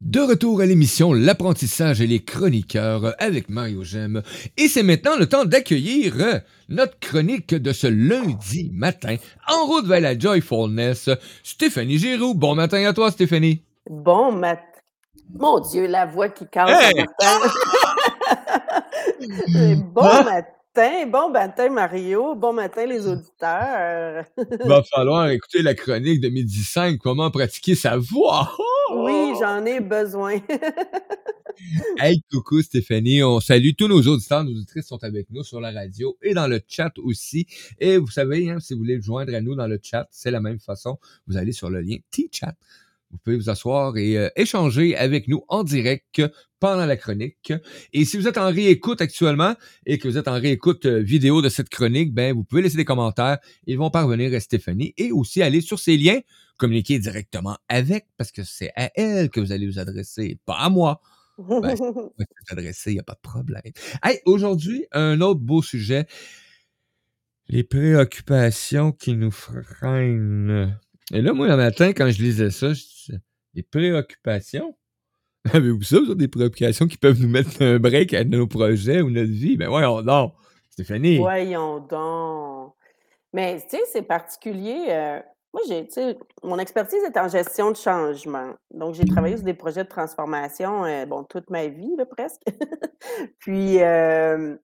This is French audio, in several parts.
De retour à l'émission L'apprentissage et les chroniqueurs avec Mario Gem. Et c'est maintenant le temps d'accueillir euh, notre chronique de ce lundi matin en route vers la Joyfulness. Stéphanie Giroux. Bon matin à toi, Stéphanie. Bon matin. Mon Dieu, la voix qui casse Hey! matin. bon Hein? Matin, bon matin Mario, bon matin les auditeurs. Va falloir écouter la chronique de midi 5, comment pratiquer sa voix? Oui, j'en ai besoin. Hey, coucou Stéphanie, on salue tous nos auditeurs, nos auditrices sont avec nous sur la radio et dans le chat aussi. Et vous savez, hein, si vous voulez joindre à nous dans le chat, c'est la même façon. Vous allez sur le lien T-Chat. Vous pouvez vous asseoir et euh, échanger avec nous en direct pendant la chronique. Et si vous êtes en réécoute actuellement et que vous êtes en réécoute euh, vidéo de cette chronique, ben vous pouvez laisser des commentaires. Ils vont parvenir à Stéphanie et aussi aller sur ces liens, communiquer directement avec parce que c'est à elle que vous allez vous adresser, pas à moi. Ben, qui vais t'adresser, il n'y a pas de problème. Hey, aujourd'hui, un autre beau sujet. Les préoccupations qui nous freinent. Et là, moi, le matin, quand je lisais ça, je disais, des préoccupations? Avez-vous ça, vous, des préoccupations qui peuvent nous mettre un break à nos projets ou notre vie? Ben voyons donc, Stéphanie. Voyons donc. Mais tu sais, c'est particulier. euh, moi, j'ai, tu sais, mon expertise est en gestion de changement. Donc, j'ai travaillé sur des projets de transformation, euh, bon, toute ma vie, là, presque. Puis, euh,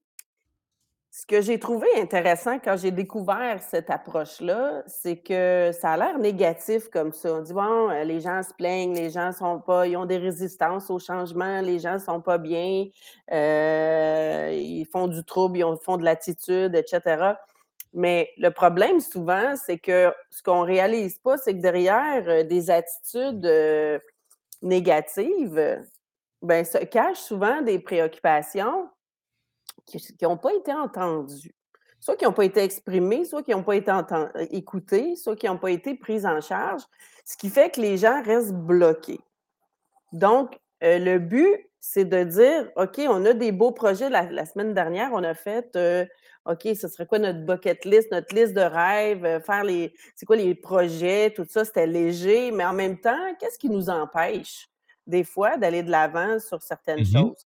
ce que j'ai trouvé intéressant quand j'ai découvert cette approche-là, c'est que ça a l'air négatif comme ça. On dit, bon, euh, les gens se plaignent, les gens sont pas, ils ont des résistances au changement, les gens sont pas bien, euh, ils font du trouble, ils ont- font de l'attitude, etc. Mais le problème souvent, c'est que ce qu'on réalise pas, c'est que derrière euh, des attitudes négatives, ben, se cachent souvent des préoccupations qui n'ont pas été entendues. Soit qui n'ont pas été exprimées, soit qui n'ont pas été écoutées, soit qui n'ont pas été prises en charge, ce qui fait que les gens restent bloqués. Donc, euh, le but, c'est de dire, OK, on a des beaux projets. La, la semaine dernière, on a fait, euh, OK, ce serait quoi notre bucket list, notre liste de rêves, euh, faire les, c'est quoi les projets, tout ça, c'était léger, mais en même temps, qu'est-ce qui nous empêche des fois d'aller de l'avant sur certaines Mhm. choses?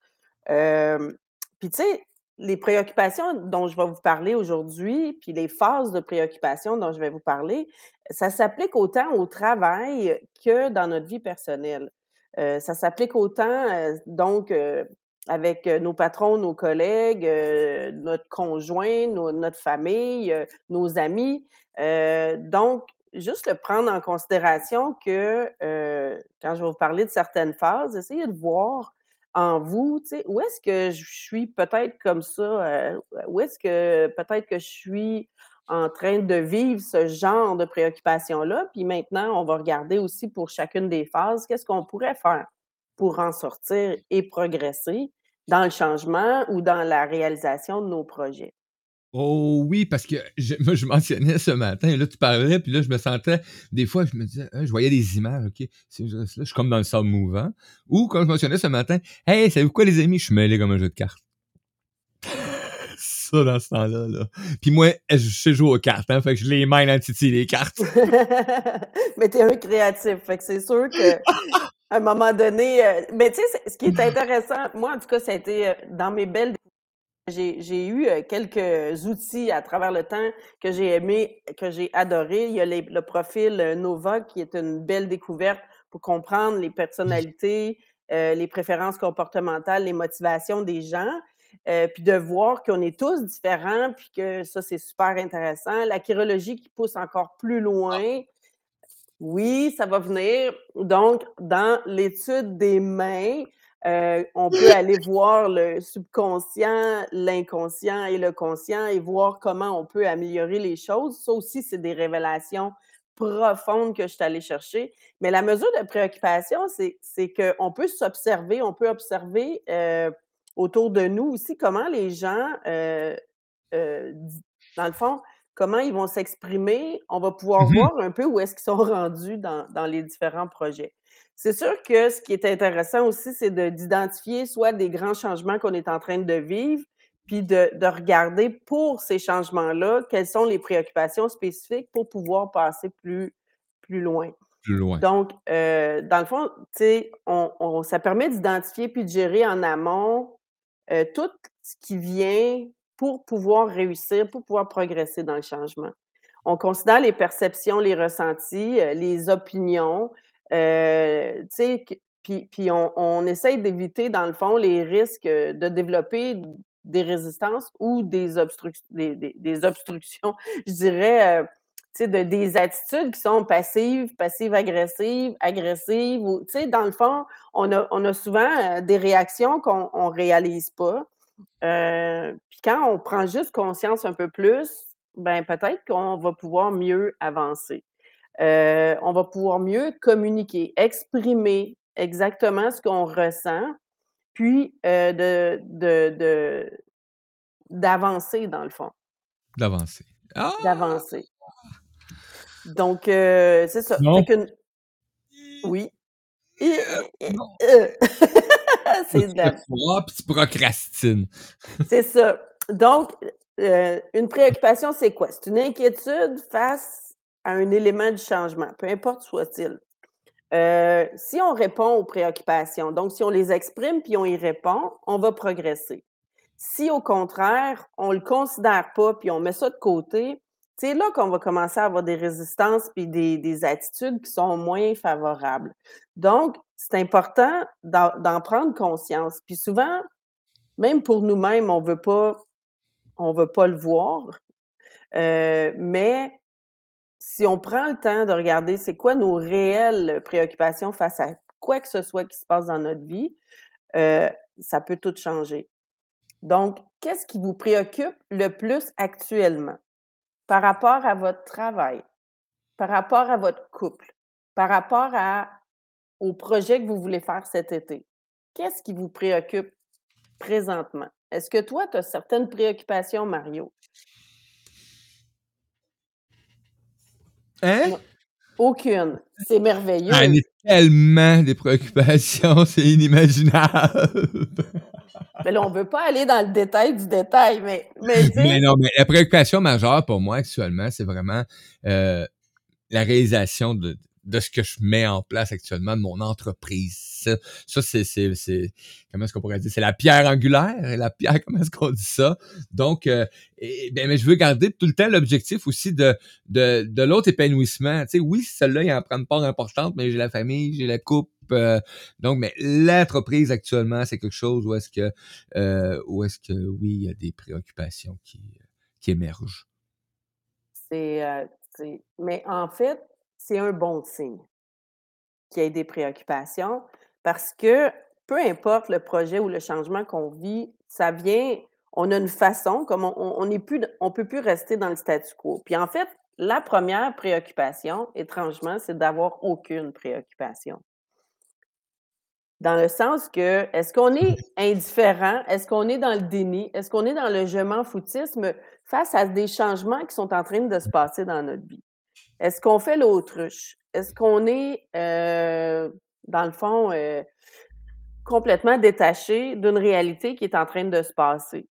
Euh, puis, tu sais, les préoccupations dont je vais vous parler aujourd'hui, puis les phases de préoccupation dont je vais vous parler, ça s'applique autant au travail que dans notre vie personnelle. Euh, ça s'applique autant, euh, donc, euh, avec nos patrons, nos collègues, notre conjoint, notre famille, nos amis. Donc, juste le prendre en considération que quand je vais vous parler de certaines phases, essayez de voir en vous, tu sais, où est-ce que je suis peut-être comme ça? où est-ce que peut-être que je suis en train de vivre ce genre de préoccupation-là? Puis maintenant, on va regarder aussi pour chacune des phases, qu'est-ce qu'on pourrait faire pour en sortir et progresser dans le changement ou dans la réalisation de nos projets. Oh oui, parce que je, moi, je mentionnais ce matin, là, tu parlais, puis là, je me sentais, des fois, je me disais, Hein, je voyais des images, OK, là, je suis comme dans le sable mouvant. Ou, comme je mentionnais ce matin, hey, savez-vous quoi, les amis, je suis mêlé comme un jeu de cartes. Ça, dans ce temps-là, là. Puis moi, je sais jouer aux cartes, hein, fait que je les mains en titi, les cartes. mais tu es un créatif, fait que c'est sûr que à un moment donné, euh, mais tu sais, ce qui est intéressant, moi en tout cas, ça a été euh, dans mes belles j'ai eu euh, quelques outils à travers le temps que j'ai aimé, que j'ai adoré. Il y a les- le profil euh, Nova qui est une belle découverte pour comprendre les personnalités, euh, les préférences comportementales, les motivations des gens, euh, puis de voir qu'on est tous différents, puis que ça, c'est super intéressant. La chirologie qui pousse encore plus loin. Oui, ça va venir. Donc, dans l'étude des mains, euh, on peut aller voir le subconscient, l'inconscient et le conscient et voir comment on peut améliorer les choses. Ça aussi, c'est des révélations profondes que je suis allée chercher. Mais la mesure de préoccupation, c'est, qu'on peut s'observer, on peut observer euh, autour de nous aussi comment les gens, euh, dans le fond, comment ils vont s'exprimer. On va pouvoir Mhm. voir un peu où est-ce qu'ils sont rendus dans, dans les différents projets. C'est sûr que ce qui est intéressant aussi, c'est de- d'identifier soit des grands changements qu'on est en train de vivre, puis de, de regarder pour ces changements-là, quelles sont les préoccupations spécifiques pour pouvoir passer plus, plus loin. Plus loin. Donc, heu, dans le fond, on on ça permet d'identifier puis de gérer en amont, heu, tout ce qui vient pour pouvoir réussir, pour pouvoir progresser dans le changement. On considère les perceptions, les ressentis, heu, les opinions, puis on on essaye d'éviter, dans le fond, les risques, de développer des résistances ou des obstruc des des des obstructions, je dirais, de des attitudes qui sont passives, passives-agressives, agressives dans le fond, on a souvent, des réactions qu'on on réalise pas. Puis quand on prend juste conscience un peu plus, ben, peut-être qu'on va pouvoir mieux avancer. Heu, on va pouvoir mieux communiquer, exprimer exactement ce qu'on ressent, puis, heu, de de de d'avancer dans le fond. D'avancer. Ah! D'avancer. Donc, heu, c'est ça. Non. oui. non. C'est de la puis tu procrastines. C'est ça. Donc, une préoccupation, c'est quoi? C'est une inquiétude face à un élément du changement, peu importe soit-il. Heu, si on répond aux préoccupations, donc si on les exprime puis on y répond, on va progresser. Si au contraire, on le considère pas puis on met ça de côté, c'est là qu'on va commencer à avoir des résistances puis des des attitudes qui sont moins favorables. Donc, c'est important d'en prendre conscience. Puis souvent, même pour nous-mêmes, on veut pas on veut pas le voir, heu, mais si on prend le temps de regarder c'est quoi nos réelles préoccupations face à quoi que ce soit qui se passe dans notre vie, heu, ça peut tout changer. Donc, qu'est-ce qui vous préoccupe le plus actuellement? Par rapport à votre travail, par rapport à votre couple, par rapport à au projet que vous voulez faire cet été? Qu'est-ce qui vous préoccupe présentement? Est-ce que toi, tu as certaines préoccupations, Mario? Hein? Aucune. C'est J'en merveilleux. ai tellement des préoccupations, c'est inimaginable. Mais là, on veut pas aller dans le détail du détail, mais mais non, mais la préoccupation majeure pour moi actuellement, c'est vraiment, heu, la réalisation de de ce que je mets en place actuellement de mon entreprise. Ça ça c'est c'est c'est comment est-ce qu'on pourrait dire? C'est la pierre angulaire? La pierre, comment est-ce qu'on dit ça? Donc, et ben mais je veux garder tout le temps l'objectif aussi de de de l'autre épanouissement. Tu sais, oui, celle-là, il en prend une part importante, mais j'ai la famille, j'ai la couple, heu, donc mais l'entreprise actuellement, c'est quelque chose où est-ce que, heu, où est-ce que oui, il y a des préoccupations qui, qui émergent. C'est, heu, c'est mais en fait, c'est un bon signe qu'il y ait des préoccupations parce que peu importe le projet ou le changement qu'on vit, ça vient on a une façon comme on est plus on peut plus rester dans le statu quo. Puis en fait, la 1re préoccupation, étrangement, c'est d'avoir aucune préoccupation. Dans le sens que, est-ce qu'on est indifférent? Est-ce qu'on est dans le déni? Est-ce qu'on est dans le je m'en foutisme face à des changements qui sont en train de se passer dans notre vie? Est-ce qu'on fait l'autruche? Est-ce qu'on est, heu, dans le fond, heu, complètement détaché d'une réalité qui est en train de se passer?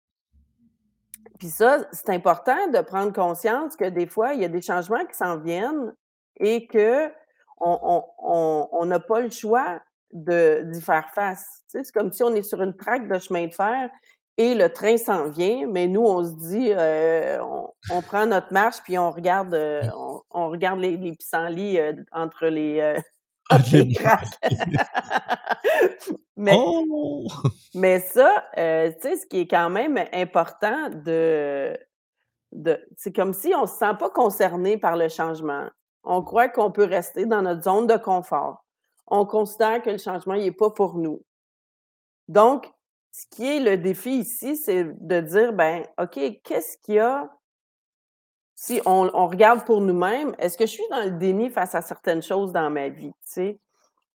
Puis ça, c'est important de prendre conscience que des fois, il y a des changements qui s'en viennent et qu'on on n'a pas le choix d'y faire face. Tu sais, c'est comme si on est sur une traque de chemin de fer et le train s'en vient, mais nous, on se dit, heu, on on prend notre marche puis on regarde, on on regarde les les pissenlits, heu, d entre les, entre. Mais Oh! mais ça, heu, tu sais, ce qui est quand même important de de c'est comme si on se sent pas concerné par le changement. On croit qu'on peut rester dans notre zone de confort. On considère que le changement, il est pas pour nous. Donc, ce qui est le défi ici, c'est de dire: «Ben, OK, qu'est-ce qu'il y a?» Si on regarde pour nous-mêmes, est-ce que je suis dans le déni face à certaines choses dans ma vie, tu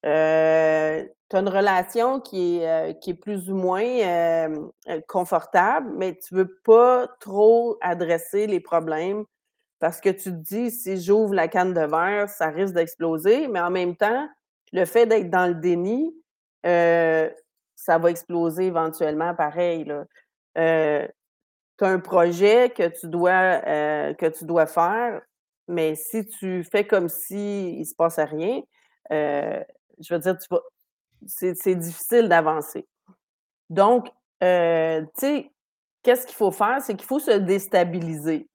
tu as une relation qui est, heu, qui est plus ou moins, heu, confortable, mais tu veux pas trop adresser les problèmes parce que tu te dis: «Si j'ouvre la canne de verre, ça risque d'exploser», mais en même temps, le fait d'être dans le déni, ça va exploser éventuellement pareil, là. Tu as un projet que tu dois, heu, que tu dois faire, Mais si tu fais comme si il se passait rien, heu, je veux dire, tu vas c'est difficile d'avancer. Donc, heu, tu sais, qu'est-ce qu'il faut faire? C'est qu'il faut se déstabiliser.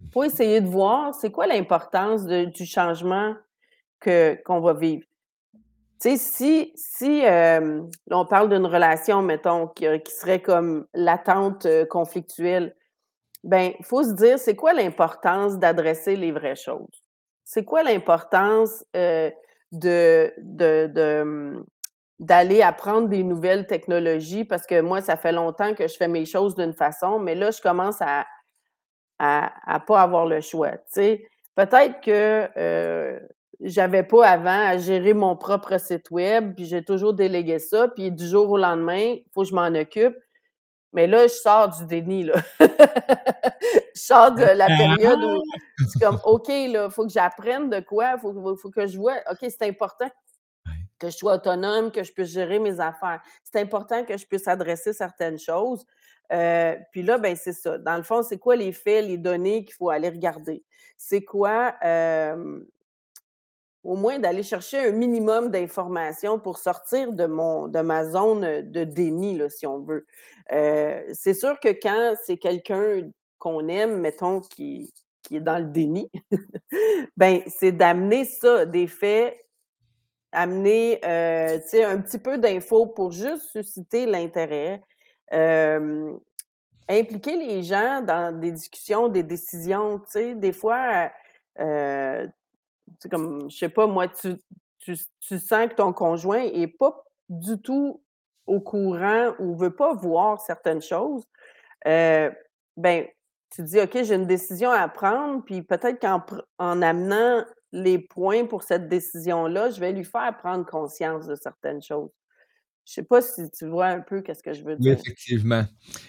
Mmh Faut essayer de voir c'est quoi l'importance du changement que qu'on va vivre. Tu sais, si si, là, on parle d'une relation, mettons, qui qui serait comme latente, heu, conflictuelle, ben, il faut se dire: «C'est quoi l'importance d'adresser les vraies choses? C'est quoi l'importance, heu, de de mmh, d'aller apprendre des nouvelles technologies?» parce que moi, ça fait longtemps que je fais mes choses d'une façon, mais là, je commence à à à pas avoir le choix. Peut-être que, heu, j'avais pas avant à gérer mon propre site web, puis j'ai toujours délégué ça, puis du jour au lendemain, il faut que je m'en occupe. Mais là, je sors du déni, là. Je sors de la période où c'est comme: «OK, là, il faut que j'apprenne de quoi, il faut faut que je vois, OK, c'est important que je sois autonome, que je puisse gérer mes affaires. C'est important que je puisse adresser certaines choses». Heu, puis là, ben, c'est ça. Dans le fond, c'est quoi les faits, les données qu'il faut aller regarder? C'est quoi, hem au moins d'aller chercher un minimum d'informations pour sortir de mon de ma zone, de déni, là, si on veut. Heu, c'est sûr que quand c'est quelqu'un qu'on aime, mettons, qui qui est dans le déni, ben, c'est d'amener ça, des faits, amener, sais, un petit peu d'infos pour juste susciter l'intérêt. Hem, impliquer les gens dans des discussions, des décisions, des fois, sais, comme, je sais pas moi, tu tu tu sens que ton conjoint est pas du tout au courant ou veut pas voir certaines choses, heu, ben, tu dis: «OK, j'ai une décision à prendre, puis peut-être qu'en en amenant les points pour cette décision-là, je vais lui faire prendre conscience de certaines choses». Je sais pas si tu vois un peu qu'est-ce que je veux dire? effectivement.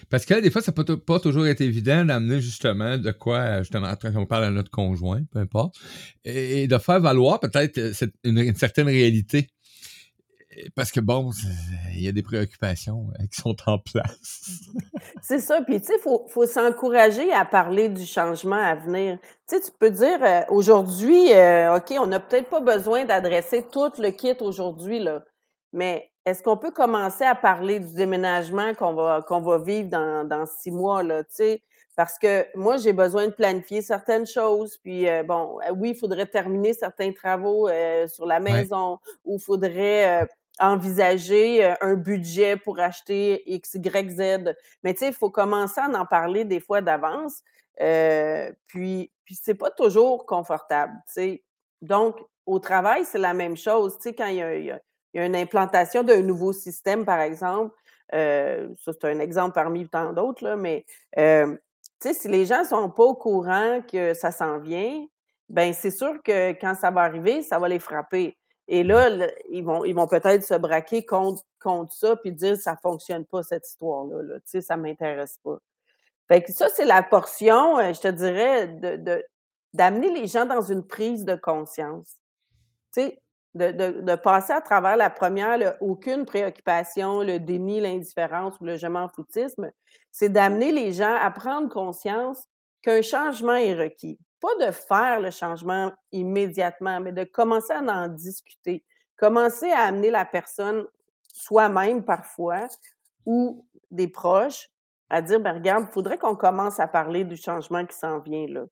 Parce que des fois, ça peut pas toujours être évident d'amener justement de quoi, justement, quand on parle à notre conjoint, peu importe, et de faire valoir peut-être, cette une une certaine réalité. Parce que bon, il y a des préoccupations, heu, qui sont en place. C'est ça, puis tu sais, il faut faut s'encourager à parler du changement à venir. Tu sais, tu peux dire, aujourd'hui, OK, on n'a peut-être pas besoin d'adresser tout le kit aujourd'hui, là, mais est-ce qu'on peut commencer à parler du déménagement qu'on va qu'on va vivre dans dans 6 mois, là, tu sais? Parce que moi, j'ai besoin de planifier certaines choses, puis, heu, bon, heu, oui, il faudrait terminer certains travaux, heu, sur la maison ou il faudrait, envisager, un budget pour acheter X, Y, Z. Mais tu sais, il faut commencer à en parler des fois d'avance, puis puis c'est pas toujours confortable, tu sais? Donc au travail, c'est la même chose, tu sais, quand il y a il y a il y a une implantation d'un nouveau système, par exemple, heu, ça c'est un exemple parmi tant d'autres, mais, sais, si les gens sont pas au courant que ça s'en vient, ben, c'est sûr que quand ça va arriver, ça va les frapper et Ouais. là, ils vont ils vont peut-être se braquer contre contre ça puis dire: «Ça fonctionne pas cette histoire-là, là, tu sais, ça m'intéresse pas». Fait que ça, c'est la portion, heu, je te dirais de de d'amener les gens dans une prise de conscience. Tu sais, de passer à travers la première, aucune préoccupation, le déni, l'indifférence ou le je m'en foutisme, c'est d'amener les gens à prendre conscience qu'un changement est requis. Pas de faire le changement immédiatement, mais de commencer à en discuter. Commencer à amener la personne, soi-même parfois, ou des proches, à dire: «Ben regarde, il faudrait qu'on commence à parler du changement qui s'en vient là,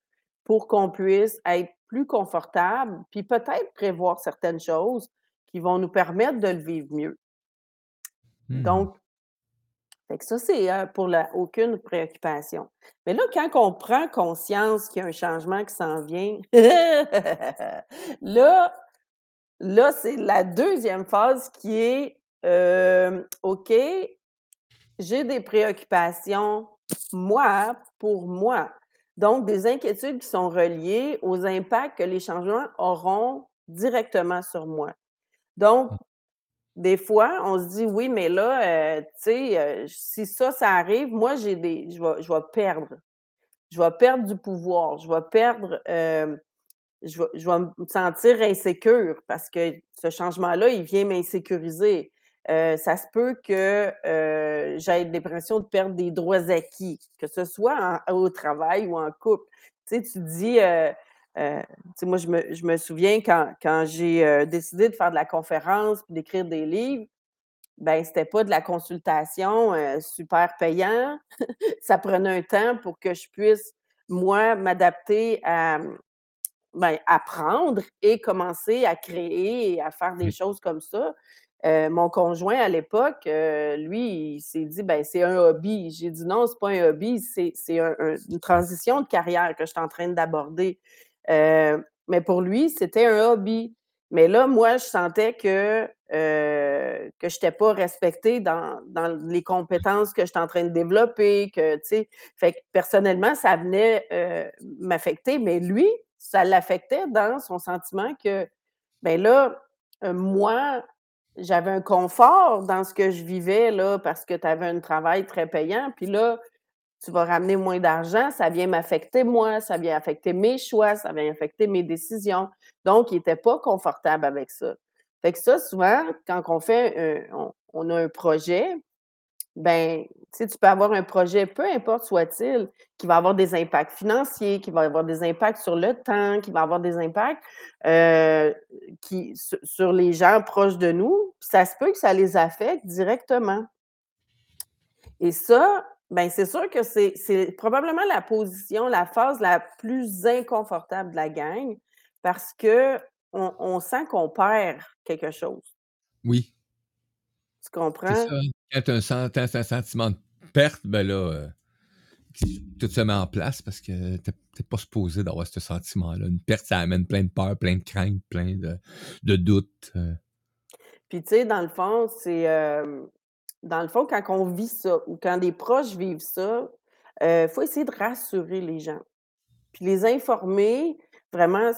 pour qu'on puisse être plus confortable, puis peut-être prévoir certaines choses qui vont nous permettre de le vivre mieux». Mmh. Donc fait que ça, c'est, heu, pour la aucune préoccupation. Mais là, quand on prend conscience qu'il y a un changement qui s'en vient, là là, c'est la deuxième phase qui est, hem, OK, j'ai des préoccupations, moi, pour moi. Donc des inquiétudes qui sont reliées aux impacts que les changements auront directement sur moi. Donc Mmh. des fois, on se dit: «Oui, mais là, heu, tu sais, heu, si ça, ça arrive, moi, j'ai des je vais je vais perdre. Je vais perdre du pouvoir, je vais perdre, hem, je vais je vais me sentir insécure parce que ce changement-là, il vient m'insécuriser. Heu, ça se peut que, heu, j'aie l'impression de perdre des droits acquis, que ce soit en au travail ou en couple». Tu sais, tu dis, tu sais, moi, je me je me souviens quand quand j'ai, décidé de faire de la conférence puis d'écrire des livres, ben, c'était pas de la consultation, super payant. Ça prenait un temps pour que je puisse, moi, m'adapter à, ben, apprendre et commencer à créer et à faire des choses comme ça. Heu, mon conjoint à l'époque, heu, lui, il s'est dit: «Ben, c'est un hobby». J'ai dit: «Non, c'est pas un hobby, c'est c'est un un une transition de carrière que je suis en train d'aborder». Heu, mais pour lui, c'était un hobby. Mais là, moi, je sentais que, heu, que j'étais pas respectée dans les compétences que j'étais en train de développer, que tu sais? Fait que personnellement, ça venait, m'affecter, mais lui, ça l'affectait dans son sentiment que, ben là, moi, j'avais un confort dans ce que je vivais là, parce que tu avais un travail très payant, puis là, tu vas ramener moins d'argent, ça vient m'affecter moi, ça vient affecter mes choix, ça vient affecter mes décisions. Donc, il était pas confortable avec ça. Fait que ça, souvent, quand on fait, heu, on on a un projet, ben, tu peux avoir un projet, peu importe soit-il, qui va avoir des impacts financiers, qui va avoir des impacts sur le temps, qui va avoir des impacts, heu, qui su sur les gens proches de nous, ça se peut que ça les affecte directement. Et ça, ben, c'est sûr que c'est probablement la position, la phase la plus inconfortable de la gang parce qu'on on sent qu'on perd quelque chose. Oui. Tu comprends? Quand tu as un un sentiment de perte, ben là, heu, tout se met en place parce que tu es tu es pas supposé d'avoir ce sentiment-là. Une perte, ça amène plein de peurs, plein de craintes, plein de doutes, heu. Puis tu sais, dans le fond, c'est, dans le fond, quand on vit ça ou quand des proches vivent ça, heu, faut essayer de rassurer les gens. Puis les informer vraiment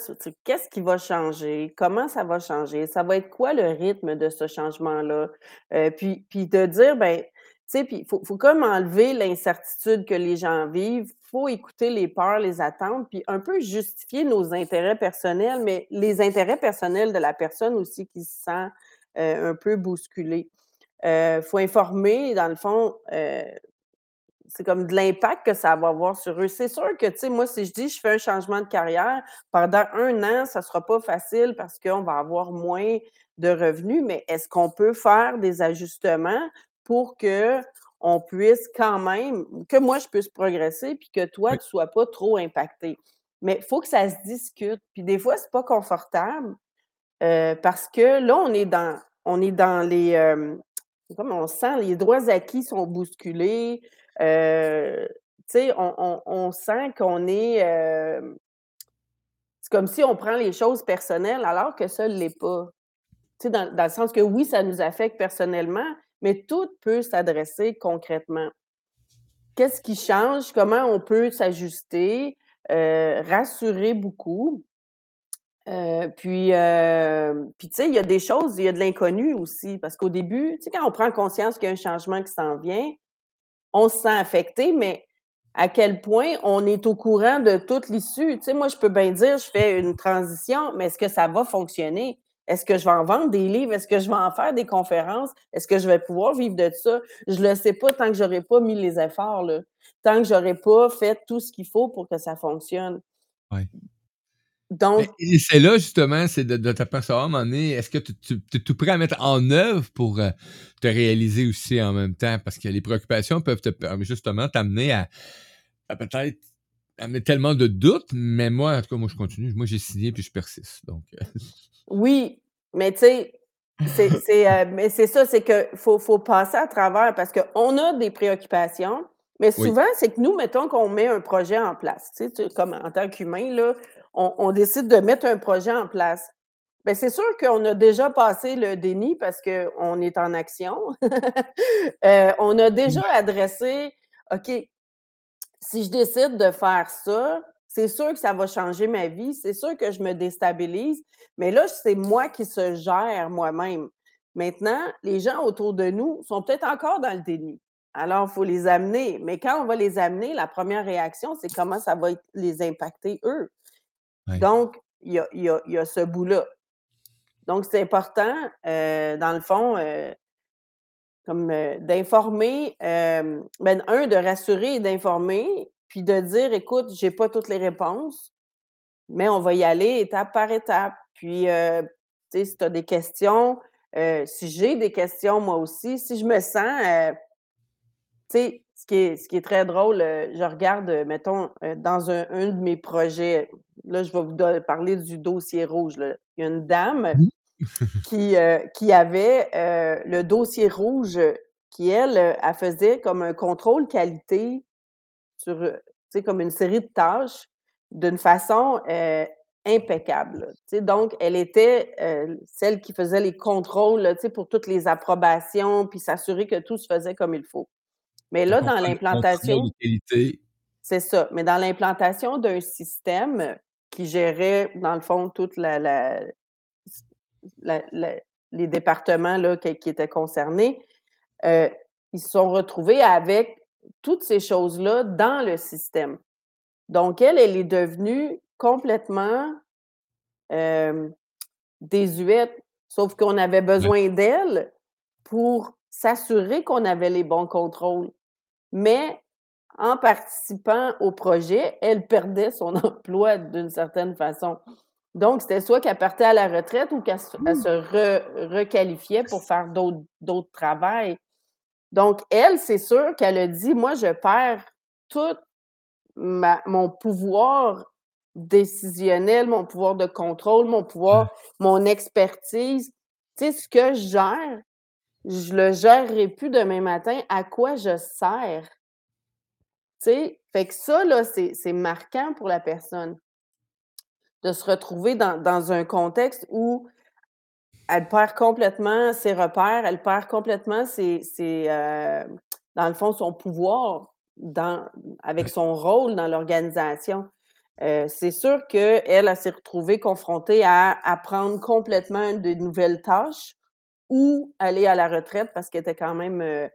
qu'est-ce qui va changer, comment ça va changer, ça va être quoi le rythme de ce changement-là? Heu, puis puis de dire, ben, tu sais, puis il faut faut comme enlever l'incertitude que les gens vivent. Faut écouter les peurs, les attentes, puis un peu justifier nos intérêts personnels, mais les intérêts personnels de la personne aussi qui se sent, heu, un peu bousculée. Heu, faut informer dans le fond, c'est comme de l'impact que ça va avoir sur eux. C'est sûr que, tu sais, moi, si je dis: «Je fais un changement de carrière», pendant 1 an, ça sera pas facile parce qu'on va avoir moins de revenus, mais est-ce qu'on peut faire des ajustements pour qu'on puisse quand même que moi je puisse progresser puis que toi, Oui. tu sois pas trop impacté? Mais il faut que ça se discute, puis des fois, c'est pas confortable, heu, parce que là, on est dans on est dans les, hem, comme on sent les droits acquis sont bousculés, sais, on on on sent qu'on est, hem c'est comme si on prend les choses personnelles alors que ça l'est pas. Dans dans le sens que oui, ça nous affecte personnellement, mais tout peut s'adresser concrètement. Qu'est-ce qui change? Comment on peut s'ajuster? Heu, rassurer beaucoup. Puis, puis tu sais, il y a des choses, il y a de l'inconnu aussi parce qu'au début, tu sais, quand on prend conscience qu'il y a un changement qui s'en vient, on se sent affecté, mais à quel point on est au courant de toute l'issue? Tu moi, je peux bien dire: «Je fais une transition», mais est-ce que ça va fonctionner? Est-ce que je vais en vendre des livres? Est-ce que je vais en faire des conférences? Est-ce que je vais pouvoir vivre de ça? Je le sais pas tant que j'aurai pas mis les efforts, là, tant que j'aurai pas fait tout ce qu'il faut pour que ça fonctionne. Donc et c'est là justement, c'est de de t'apercevoir à un moment donné, est-ce que tu es tout prêt à mettre en œuvre pour, heu, te réaliser aussi en même temps? Parce que les préoccupations peuvent te per justement t'amener à à peut-être amener tellement de doutes, mais moi, en tout cas, moi, je continue. Moi, j'ai signé puis je persiste, donc heu Oui, mais tu sais, c'est c'est, heu, mais c'est ça, c'est que faut faut passer à travers parce qu'on a des préoccupations, mais Oui. souvent, c'est que nous, mettons qu'on met un projet en place, tu sais, comme en tant qu'humain, là, on on décide de mettre un projet en place. Beh, c'est sûr qu'on a déjà passé le déni parce qu'on est en action. Heu, on a déjà adressé: «OK, si je décide de faire ça, c'est sûr que ça va changer ma vie, c'est sûr que je me déstabilise, mais là, c'est moi qui se gère moi-même». Maintenant, les gens autour de nous sont peut-être encore dans le déni. Alors, il faut les amener, mais quand on va les amener, la 1re réaction, c'est comment ça va les impacter eux. Donc, il y a ce bout-là. Donc c'est important, heu, dans le fond, heu comme, heu, d'informer, ben, 1 de rassurer et d'informer, puis de dire: «Écoute, j'ai pas toutes les réponses, mais on va y aller étape par étape. Puis, tu sais, si tu as des questions, si j'ai des questions moi aussi, si je me sens, tu sais, ce qui est ce qui est très drôle, heu, je regarde, heu, mettons, heu, dans un un de mes projets, là, je vais vous parler du dossier rouge, là. Il y a une dame qui, avait, le dossier rouge, qui elle, elle faisait comme un contrôle qualité sur, tu sais, comme une série de tâches d'une façon, impeccable, donc elle était, celle qui faisait les contrôles, là, pour toutes les approbations, puis s'assurer que tout se faisait comme il faut. Mais là, dans l'implantation c'est ça, mais dans l'implantation d'un système qui gérait, dans le fond, toute la la s la la les départements, là, qui qui étaient concernés, heu, ils se sont retrouvés avec toutes ces choses-là dans le système. Donc elle, elle est devenue complètement, hem, désuète, sauf qu'on avait besoin d'elle pour s'assurer qu'on avait les bons contrôles. Mais en participant au projet, elle perdait son emploi d'une certaine façon. Donc c'était soit qu'elle partait à la retraite ou qu'elle se re requalifiait pour faire d'autres travails. Donc elle, c'est sûr qu'elle a dit: «Moi, je perds toute ma mon pouvoir décisionnel, mon pouvoir de contrôle, mon pouvoir, mon expertise. Tu sais, ce que je gère, je le gérerai plus demain matin. À quoi je sers?» Tu sais? Fait que ça, là, c'est marquant pour la personne de se retrouver dans dans un contexte où elle perd complètement ses repères, elle perd complètement ses ses, hem, dans le fond, son pouvoir dans avec son rôle dans l'organisation. Heu, c'est sûr qu'elle, elle s'est retrouvée confrontée à apprendre complètement de nouvelles tâches ou aller à la retraite parce qu'elle était quand même, heu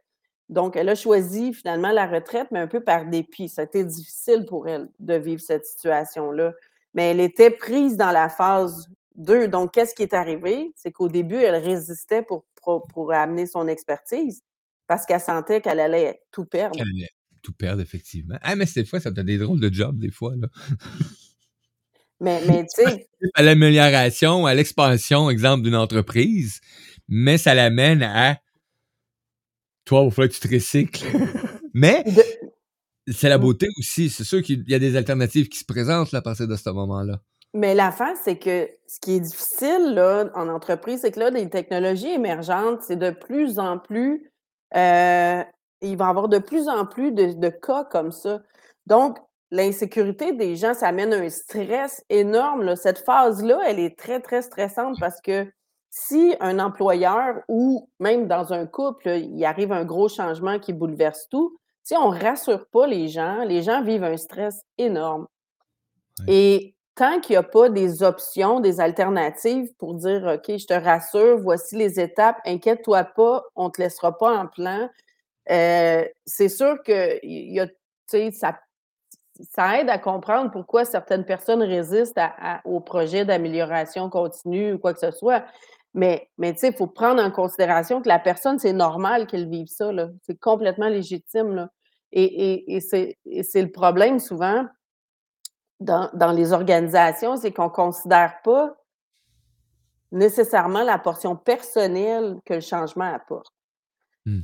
donc elle a choisi finalement la retraite, mais un peu par dépit. Ça a été difficile pour elle de vivre cette situation-là, mais elle était prise dans la phase 2. Donc qu'est-ce qui est arrivé? C'est qu'au début, elle résistait pour pour amener son expertise parce qu'elle sentait qu'elle allait tout perdre. Qu'elle allait tout perdre effectivement. Ah, mais des fois, ça donne des drôles de jobs des fois, là. Mais mais tu sais à l'amélioration, à l'expansion, exemple, d'une entreprise, mais ça l'amène à toi, il va falloir que tu te recycles. Mais c'est la mmh. beauté aussi. C'est sûr qu'il y a des alternatives qui se présentent là, à partir de ce moment-là. Mais l'affaire, c'est que ce qui est difficile, là, en entreprise, c'est que là, les technologies émergentes, c'est de plus en plus, heu, il va y avoir de plus en plus de de cas comme ça. Donc l'insécurité des gens, ça amène un stress énorme, là. Cette phase-là, elle est très, très stressante parce que si un employeur ou même dans un couple, il arrive un gros changement qui bouleverse tout, si on rassure pas les gens, les gens vivent un stress énorme. Et tant qu'il y a pas des options, des alternatives pour dire: «OK, je te rassure, voici les étapes, inquiète-toi pas, on te laissera pas en plan», heu, c'est sûr y a ça ça aide à comprendre pourquoi certaines personnes résistent à à au projet d'amélioration continue ou quoi que ce soit. Mais mais tu sais, il faut prendre en considération que la personne, c'est normal qu'elle vive ça. C'est complètement légitime, là. Et et et c'est le problème souvent dans dans les organisations, c'est qu'on considère pas nécessairement la portion personnelle que le changement apporte. Mmh.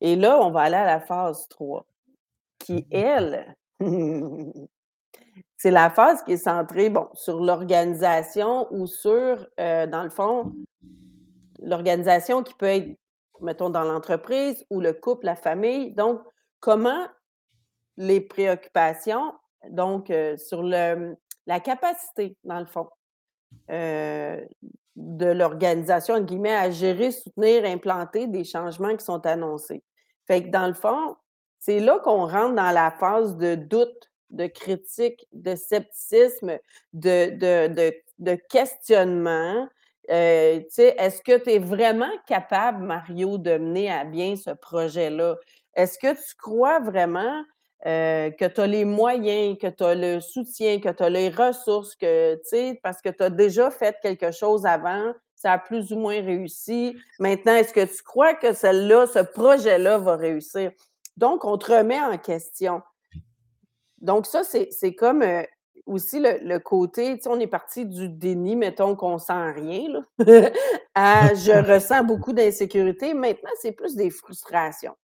Et là, on va aller à la phase 3 qui, elle, c'est la phase qui est centrée, bon, sur l'organisation ou sur, heu, dans le fond l'organisation qui peut être, mettons, dans l'entreprise ou le couple, la famille. Donc, comment les préoccupations, donc, heu, sur le, la capacité, dans le fond, heu, de l'organisation, entre guillemets, à gérer, soutenir, implanter des changements qui sont annoncés. Fait que dans le fond, c'est là qu'on rentre dans la phase de doute, de critique, de scepticisme, de de de de questionnement. Sais, est-ce que tu es vraiment capable, Mario, de mener à bien ce projet-là? Est-ce que tu crois vraiment, heu, que tu as les moyens, que tu as le soutien, que tu as les ressources, parce que tu as déjà fait quelque chose avant, ça a plus ou moins réussi. Maintenant, est-ce que tu crois que celle-là, ce projet-là va réussir? Donc on te remet en question. Donc ça, c'est comme, heu, aussi le le côté, tu sais, on est parti du déni, mettons qu'on sent rien là, à je ressens beaucoup d'insécurité. Maintenant, c'est plus des frustrations.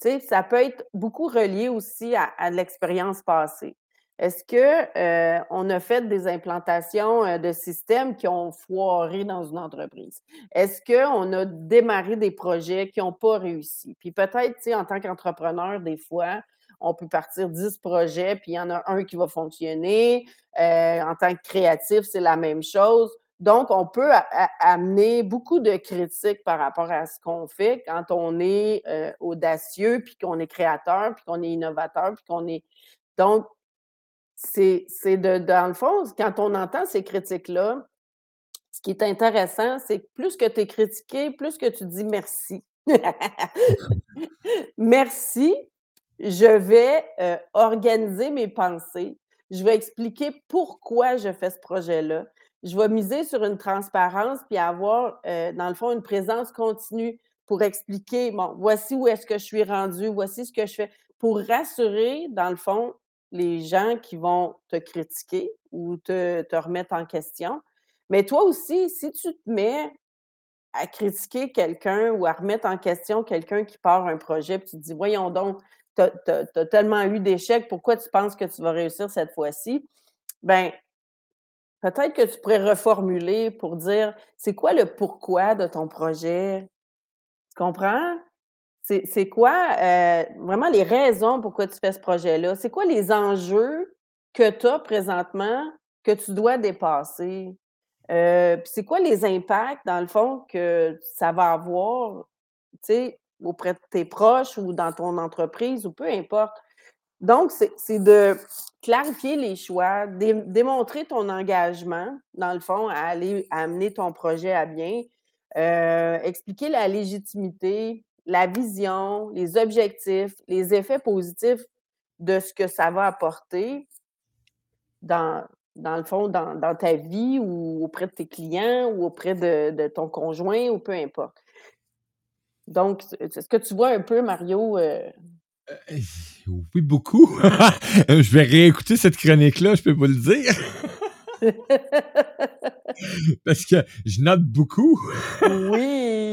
Tu sais, ça peut être beaucoup relié aussi à à l'expérience passée. Est-ce que, heu, on a fait des implantations, heu, de systèmes qui ont foiré dans une entreprise? Est-ce qu'on a démarré des projets qui ont pas réussi? Puis peut-être, tu sais, en tant qu'entrepreneur, des fois, on peut partir 10 projets, puis il y en a un qui va fonctionner. Heu, en tant que créatif, c'est la même chose. Donc, on peut amener beaucoup de critiques par rapport à ce qu'on fait quand on est, heu, audacieux, puis qu'on est créateur, puis qu'on est innovateur, puis qu'on est donc c'est c'est de dans le fond, quand on entend ces critiques-là, ce qui est intéressant, c'est que plus que tu es critiqué, plus que tu dis: «Merci». «Merci, je vais, heu, organiser mes pensées, je vais expliquer pourquoi je fais ce projet-là. Je vais miser sur une transparence puis avoir, heu, dans le fond, une présence continue pour expliquer: "Bon, voici où est-ce que je suis rendu, voici ce que je fais"», pour rassurer, dans le fond, les gens qui vont te critiquer ou te te remettre en question. Mais toi aussi, si tu te mets à critiquer quelqu'un ou à remettre en question quelqu'un qui part un projet, puis tu te dis: «Voyons donc, tu as tellement eu d'échecs, pourquoi tu penses que tu vas réussir cette fois-ci?» ben peut-être que tu pourrais reformuler pour dire: «C'est quoi le pourquoi de ton projet?» Tu comprends? C'est quoi, heu, vraiment les raisons pourquoi tu fais ce projet-là? C'est quoi les enjeux que tu as présentement, que tu dois dépasser? Puis c'est quoi les impacts, dans le fond, que ça va avoir, tu sais, auprès de tes proches ou dans ton entreprise ou peu importe? Donc c'est de clarifier les choix, dé démontrer ton engagement, dans le fond, à aller amener ton projet à bien, heu, expliquer la légitimité, la vision, les objectifs, les effets positifs de ce que ça va apporter dans le fond, dans dans ta vie ou auprès de tes clients ou auprès de de ton conjoint ou peu importe. Donc, est ce que tu vois un peu, Mario, heu Heu, oui, beaucoup. Je vais réécouter cette chronique-là, je peux vous le dire. Parce que je note beaucoup. Oui.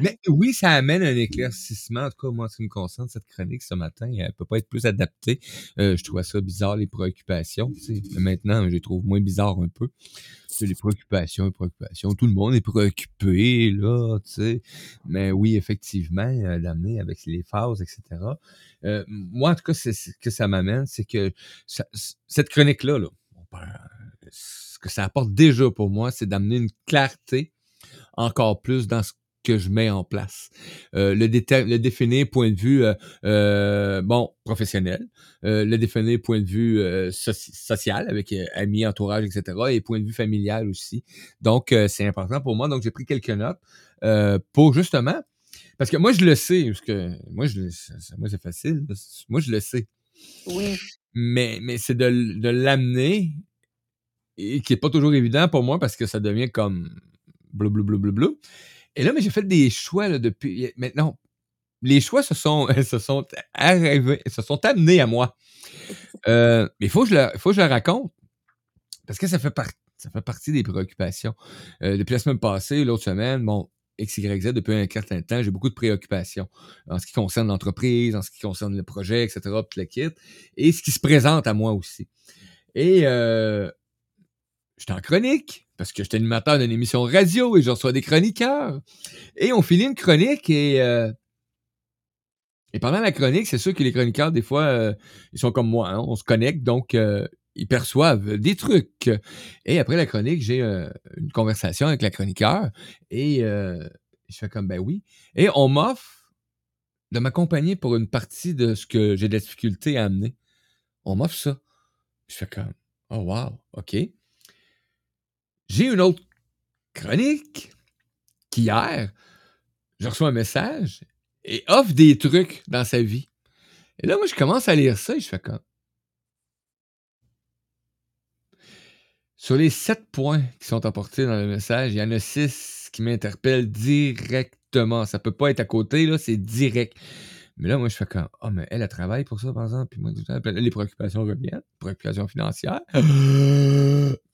Mais oui, ça amène un éclaircissement. En tout cas, moi, ce qui me concerne, cette chronique ce matin, elle peut pas être plus adaptée. Heu, je trouvais ça bizarre, les préoccupations. Maintenant, je les trouve moins bizarres un peu. Les préoccupations, les préoccupations, tout le monde est préoccupé, là, tu sais. Mais oui, effectivement, heu, d'amener avec les phases et cetera. Heu, moi, en tout cas, ce que ça m'amène, c'est que cette chronique-là, là, ce que ça apporte déjà pour moi, c'est d'amener une clarté encore plus dans ce que je mets en place. Heu, le le définir point de vue, heu heu, bon, professionnel, heu, le définir point de vue, social avec, amis, entourage et cetera et point de vue familial aussi. Donc, c'est important pour moi. Donc, j'ai pris quelques notes, pour justement parce que moi, je le sais, parce que moi, je le s moi, c'est facile, moi, je le sais. Oui. Mais mais c'est de de l'amener et qui est pas toujours évident pour moi parce que ça devient comme blou, blou, blou, blou, blou et là, mais j'ai fait des choix, là, depuis maintenant les choix se sont se sont arrivés se sont amenés à moi. Heu, mais il faut que je le faut je le raconte parce que ça fait ça fait partie des préoccupations. Heu, depuis la semaine passée, l'autre semaine, bon, X, Y, Z, depuis un certain temps, j'ai beaucoup de préoccupations en ce qui concerne l'entreprise, en ce qui concerne le projet et cetera, puis tout et ce qui se présente à moi aussi et heu j'étais en chronique parce que j'étais animateur d'une émission radio et je reçois des chroniqueurs et on finit une chronique et heu et pendant la chronique, c'est sûr que les chroniqueurs, des fois, heu, ils sont comme moi, hein, on se connecte donc heu, ils perçoivent des trucs et après la chronique, j'ai, une conversation avec la chroniqueur et je fais comme: «Ben oui» et on m'offre de m'accompagner pour une partie de ce que j'ai de la difficulté à amener. On m'offre ça. Je fais comme: «Oh wow, OK». J'ai une autre chronique qu'hier, je reçois un message et offre des trucs dans sa vie et là, moi, je commence à lire ça et je fais comme sur les 7 points qui sont apportés dans le message, il y en a 6 qui m'interpellent directement. Ça peut pas être à côté, là, c'est direct. Mais là, moi, je fais comme, ah, mais elle, elle travaille pour ça, par exemple, puis moi, les préoccupations reviennent, préoccupations financières.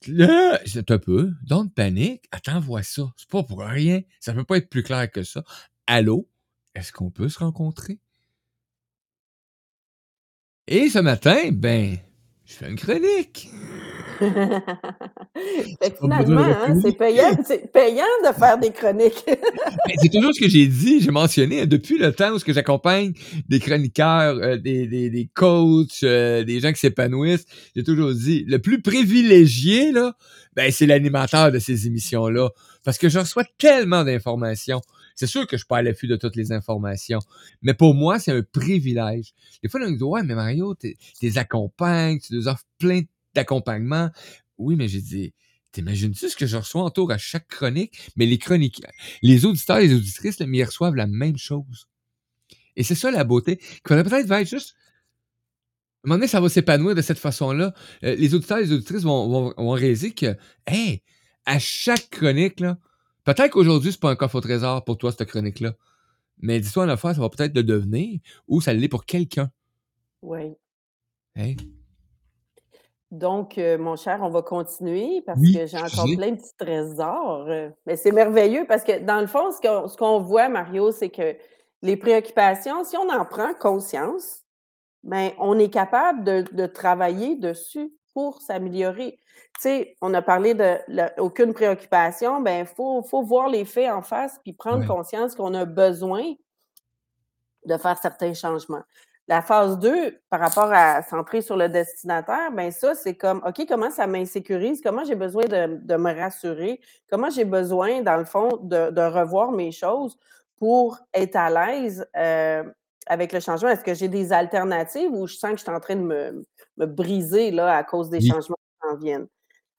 Là, c'est un peu, don't panique, attends, vois ça, c'est pas pour rien, ça peut pas être plus clair que ça. Allô, est-ce qu'on peut se rencontrer? Et ce matin, ben, je fais une chronique. finalement, hein, c'est payant, de faire des chroniques. Ben, c'est toujours ce que j'ai dit, j'ai mentionné hein, depuis le temps où j'accompagne des chroniqueurs, euh, des, des, des, coachs, euh, des gens qui s'épanouissent. J'ai toujours dit, le plus privilégié là, ben c'est l'animateur de ces émissions là, parce que je reçois tellement d'informations. C'est sûr que je suis pas à l'affût de toutes les informations, mais pour moi, c'est un privilège. Des fois, on me dit, ouais, mais Mario, tu les accompagnes, tu nous offres plein d'accompagnement. Oui, mais j'ai dit, T'imagines-tu ce que je reçois en tour à chaque chronique? Mais les chroniques, les auditeurs et les auditrices, là, mais ils reçoivent la même chose. Et c'est ça la beauté. Qu'il faudrait peut-être être juste. À un moment donné, ça va s'épanouir de cette façon-là. Euh, les auditeurs et les auditrices vont, vont, vont réaliser que, hey, à chaque chronique, là, peut-être qu'aujourd'hui, c'est pas un coffre au trésor pour toi, cette chronique-là. Mais dis-toi, une affaire, ça va peut-être le devenir ou ça l'est pour quelqu'un. Oui. Hey. Donc, euh, mon cher, on va continuer parce Oui, que j'ai encore plein de petits trésors. euh, Mais c'est merveilleux parce que dans le fond, ce qu'on ce qu'on voit, Mario, c'est que les préoccupations, si on en prend conscience, ben, on est capable de, de travailler dessus pour s'améliorer. Tu sais, on a parlé de la- aucune préoccupation, ben, il faut, faut voir les faits en face puis prendre Ouais. conscience qu'on a besoin de faire certains changements. La phase 2, par rapport à centrer sur le destinataire, ben ça, c'est comme, OK, comment ça m'insécurise? Comment j'ai besoin de, de me rassurer? Comment j'ai besoin, dans le fond, de, de revoir mes choses pour être à l'aise euh, avec le changement? Est-ce que j'ai des alternatives ou je sens que je suis en train de me, me briser là, à cause des Oui. changements qui s'en viennent?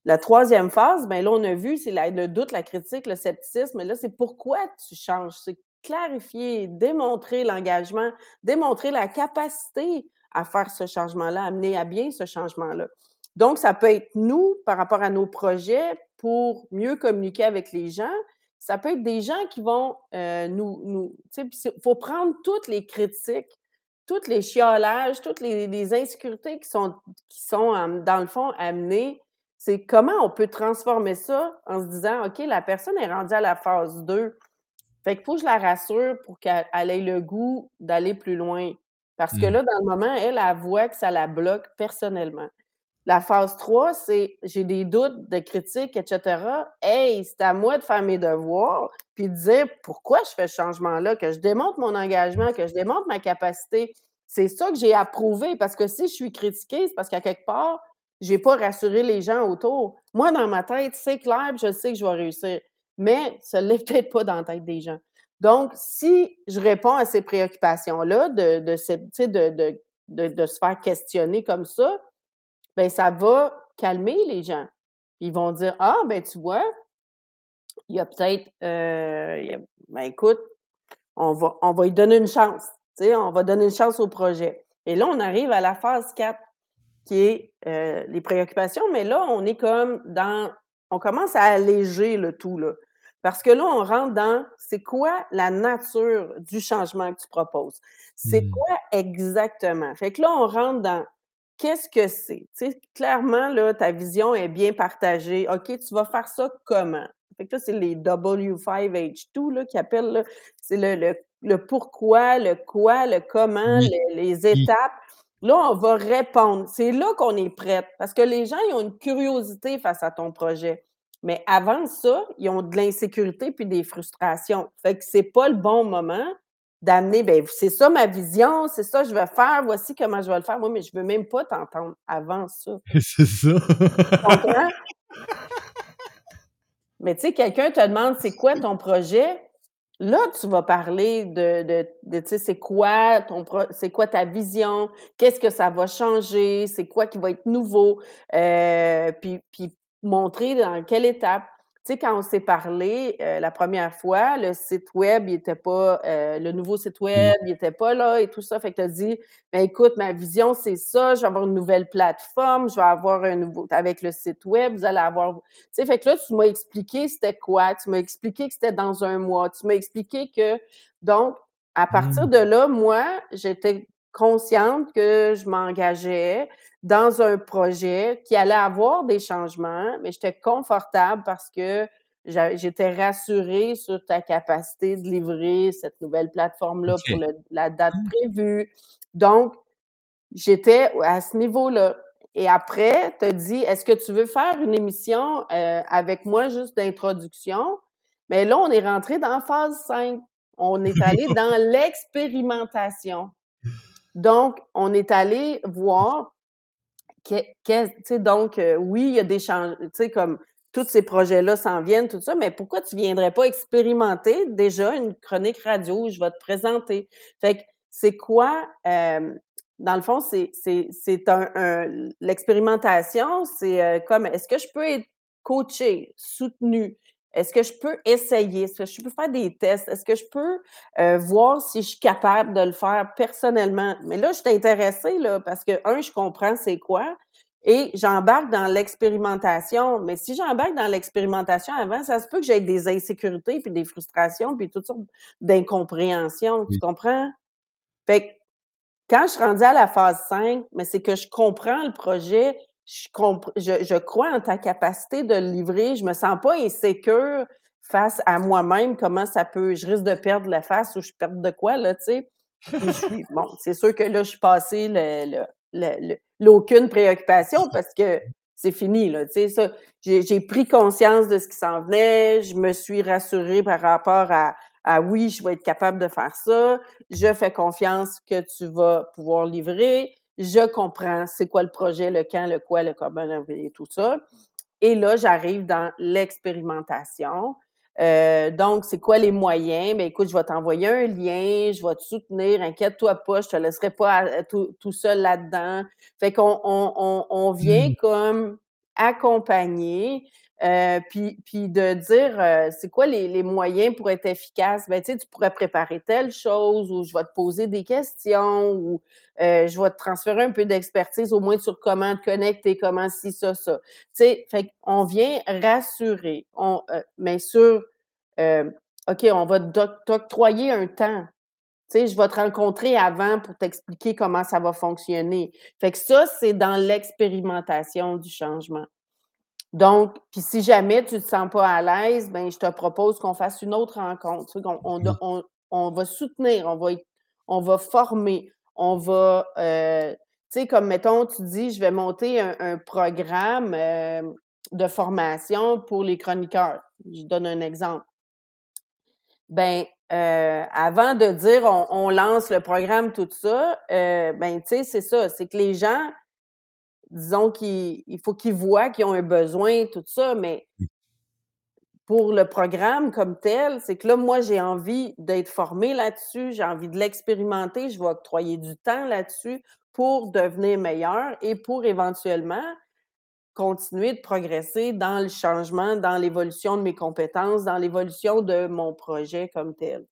La troisième phase, ben là, on a vu, c'est le doute, la critique, le scepticisme. Là, c'est pourquoi tu changes? C'est clarifier, démontrer l'engagement, démontrer la capacité à faire ce changement-là, amener à bien ce changement-là. Donc, ça peut être nous par rapport à nos projets pour mieux communiquer avec les gens. Ça peut être des gens qui vont euh, nous. il faut prendre toutes les critiques, tous les chiolages, toutes les, les insécurités qui sont, qui sont, euh, dans le fond, amenées c'est comment on peut transformer ça en se disant, OK, la personne est rendue à la phase 2. Fait qu'il faut que je la rassure pour qu'elle elle ait le goût d'aller plus loin. Parce que Mm. là, dans le moment, elle, elle voit que ça la bloque personnellement. La phase 3, c'est j'ai des doutes, de critiques, etc. Hey, c'est à moi de faire mes devoirs, puis de dire pourquoi je fais ce changement-là, que je démontre mon engagement, que je démontre ma capacité. C'est ça que j'ai approuvé, parce que si je suis critiquée, c'est parce qu'à quelque part, je n'ai pas rassuré les gens autour. Moi, dans ma tête, c'est clair, puis je sais que je vais réussir. Mais ça ne l'est peut-être pas dans la tête des gens. Donc, si je réponds à ces préoccupations-là, de, de, de, de, se faire questionner comme ça, ben ça va calmer les gens. Ils vont dire Ah, ben tu vois, il y a peut-être, euh, ben écoute, on va, on va lui donner une chance. On va donner une chance au projet. Et là, on arrive à la phase 4, qui est euh, les préoccupations, mais là, on est comme dans. On commence à alléger le tout, là. Parce que là, on rentre dans c'est quoi la nature du changement que tu proposes? C'est Mm. quoi exactement? Fait que là, on rentre dans Qu'est-ce que c'est? Tu sais, clairement, là, ta vision est bien partagée. OK, tu vas faire ça comment? Fait que là, c'est les W5H2 là, qui appellent, c'est le, le, le pourquoi, le quoi, le comment, Oui. les, les étapes. Là, on va répondre. C'est là qu'on est prête. Parce que les gens, ils ont une curiosité face à ton projet. Mais avant ça, ils ont de l'insécurité puis des frustrations. Fait que c'est pas le bon moment d'amener, ben, c'est ça ma vision, c'est ça que je vais faire, voici comment je vais le faire. Moi, mais je veux même pas t'entendre avant ça. C'est ça. Comprends? Mais tu sais, quelqu'un te demande c'est quoi ton projet? Là, tu vas parler de, de, de, tu sais, c'est quoi ton pro- c'est quoi ta vision, qu'est-ce que ça va changer, c'est quoi qui va être nouveau, euh, puis, puis montrer dans quelle étape. Tu sais, quand on s'est parlé euh, la première fois, le site web, il était pas, euh, le nouveau site Oui. web, il était pas là et tout ça. Fait que tu as dit, ben écoute, ma vision, c'est ça, je vais avoir une nouvelle plateforme, je vais avoir un nouveau, avec le site web, vous allez avoir, tu sais, fait que là, tu m'as expliqué c'était quoi, tu m'as expliqué que c'était dans un mois, tu m'as expliqué que, donc, à partir Mmh. de là, moi, j'étais consciente que je m'engageais dans un projet qui allait avoir des changements, mais j'étais confortable parce que j'étais rassurée sur ta capacité de livrer cette nouvelle plateforme-là pour le la date prévue. Donc, j'étais à ce niveau-là et après, tu as dit: «Est-ce que tu veux faire une émission, heu, avec moi juste d'introduction?» mais là, on est rentré dans phase 5. On est allé dans l'expérimentation. Donc, on est allé voir donc, heu, oui, il y a des change tu sais, comme tous ces projets-là s'en viennent, tout ça, mais pourquoi tu viendrais pas expérimenter déjà une chronique radio où je vais te présenter? Fait que c'est quoi, hem, dans le fond, c'est l'expérimentation, c'est, heu, comme est-ce que je peux être coachée, soutenue? Est-ce que je peux essayer? Est-ce que je peux faire des tests? Est-ce que je peux, heu, voir si je suis capable de le faire personnellement? Mais là, je suis intéressée, là, parce que, un, je comprends c'est quoi et j'embarque dans l'expérimentation. Mais si j'embarque dans l'expérimentation avant, ça se peut que j'aie des insécurités, puis des frustrations, puis toutes sortes d'incompréhensions, tu comprends? Fait que quand je suis rendue à la phase 5, mais c'est que je comprends le projet, je je je crois en ta capacité de le livrer, je me sens pas insécure face à moi-même, comment ça peut je risque de perdre la face ou je perde de quoi là, tu sais? Bon, c'est sûr que là, je suis passée l'aucune préoccupation parce que c'est fini là, tu sais? J'ai pris conscience de ce qui s'en venait, je me suis rassurée par rapport à oui, je vais être capable de faire ça, je fais confiance que tu vas pouvoir livrer, je comprends c'est quoi le projet, le quand, le quoi, le comment et tout ça. Et là, j'arrive dans l'expérimentation. Heu, donc, c'est quoi les moyens? Ben, écoute, je vais t'envoyer un lien, je vais te soutenir, inquiète-toi pas, je te laisserai pas tout tout seul là-dedans. Fait qu'on on on on vient Mmh. comme accompagner, heu, puis puis de dire, heu, c'est quoi les les moyens pour être efficace? Ben, tu sais, tu pourrais préparer telle chose ou je vais te poser des questions ou, heu, je vais te transférer un peu d'expertise au moins sur comment te connecter, comment ci, ça, ça. Tu sais, fait qu'on vient rassurer, on, heu, mais sur, hem, OK, on va t'oc t'octroyer un temps. Tu sais, je vais te rencontrer avant pour t'expliquer comment ça va fonctionner. Fait que ça, c'est dans l'expérimentation du changement. Donc, puis si jamais tu te sens pas à l'aise, ben, je te propose qu'on fasse une autre rencontre, tu sais, qu'on on Oui. on on va soutenir, on va on va former, on va, heu, tu sais, comme mettons, tu dis: «Je vais monter un programme, hem, de formation pour les chroniqueurs». Je donne un exemple. Ben, heu, avant de dire on lance le programme, tout ça, ben, tu sais, c'est ça, c'est que les gens, disons qu'ils il faut qu'ils voient qu'ils ont un besoin, tout ça, mais Oui. Pour le programme comme tel, c'est que là, moi, j'ai envie d'être formée là-dessus, j'ai envie de l'expérimenter, je vais octroyer du temps là-dessus pour devenir meilleure et pour éventuellement continuer de progresser dans le changement, dans l'évolution de mes compétences, dans l'évolution de mon projet comme tel.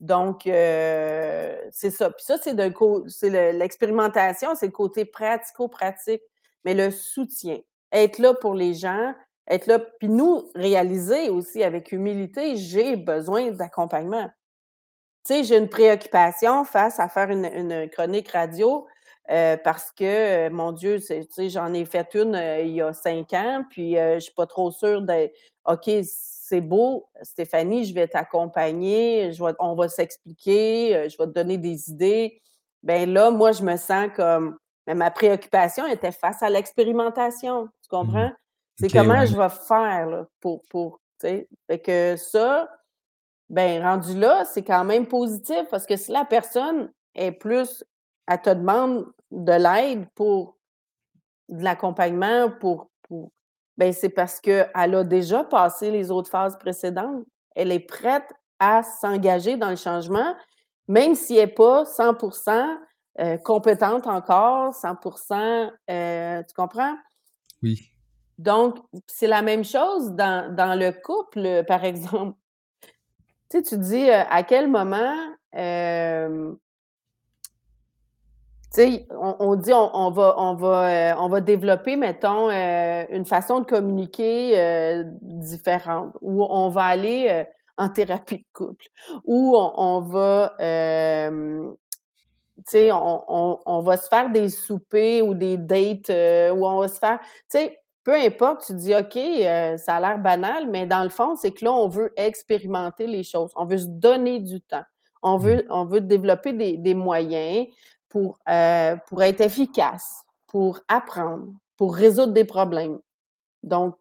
Donc, heu, c'est ça. Puis ça, c'est l'expérimentation, c'est le côté pratico-pratique, mais le soutien, être là pour les gens, être là puis nous, réaliser aussi avec humilité, j'ai besoin d'accompagnement. Tu sais, j'ai une préoccupation face à faire une une chronique radio, heu, parce que, heu, mon Dieu, tu sais, j'en ai fait une, heu, il y a 5 ans, puis, je suis pas trop sûre de OK, c'est beau, Stéphanie, je vais t'accompagner, je vais on va s'expliquer, je vais te donner des idées. Ben là, moi, je me sens comme mais ma préoccupation était face à l'expérimentation, tu Mmh. comprends? C'est comment ouais. je vais faire là pour pour tu sais? Fait que ça, ben, rendu là, c'est quand même positif parce que si la personne est plus elle te demande de l'aide pour de l'accompagnement, pour pour ben, c'est parce qu'elle a déjà passé les autres phases précédentes. Elle est prête à s'engager dans le changement, même si elle est pas 100 heu, compétente encore, 100 heu, tu comprends? Oui. Donc, c'est la même chose dans dans le couple, par exemple. Tu sais, tu dis, heu, à quel moment, tu sais, on on dit on va on va, on va développer, mettons, une façon de communiquer, différente ou on va aller, en thérapie de couple, où on on va, on on on va se faire des soupers ou des dates, où on va se faire tu sais, peu importe, tu dis: «OK, heu, ça a l'air banal», mais dans le fond, c'est que là, on veut expérimenter les choses. On veut se donner du temps. On Mmh. veut on veut développer des des moyens pour, heu, pour être efficace, pour apprendre, pour résoudre des problèmes. Donc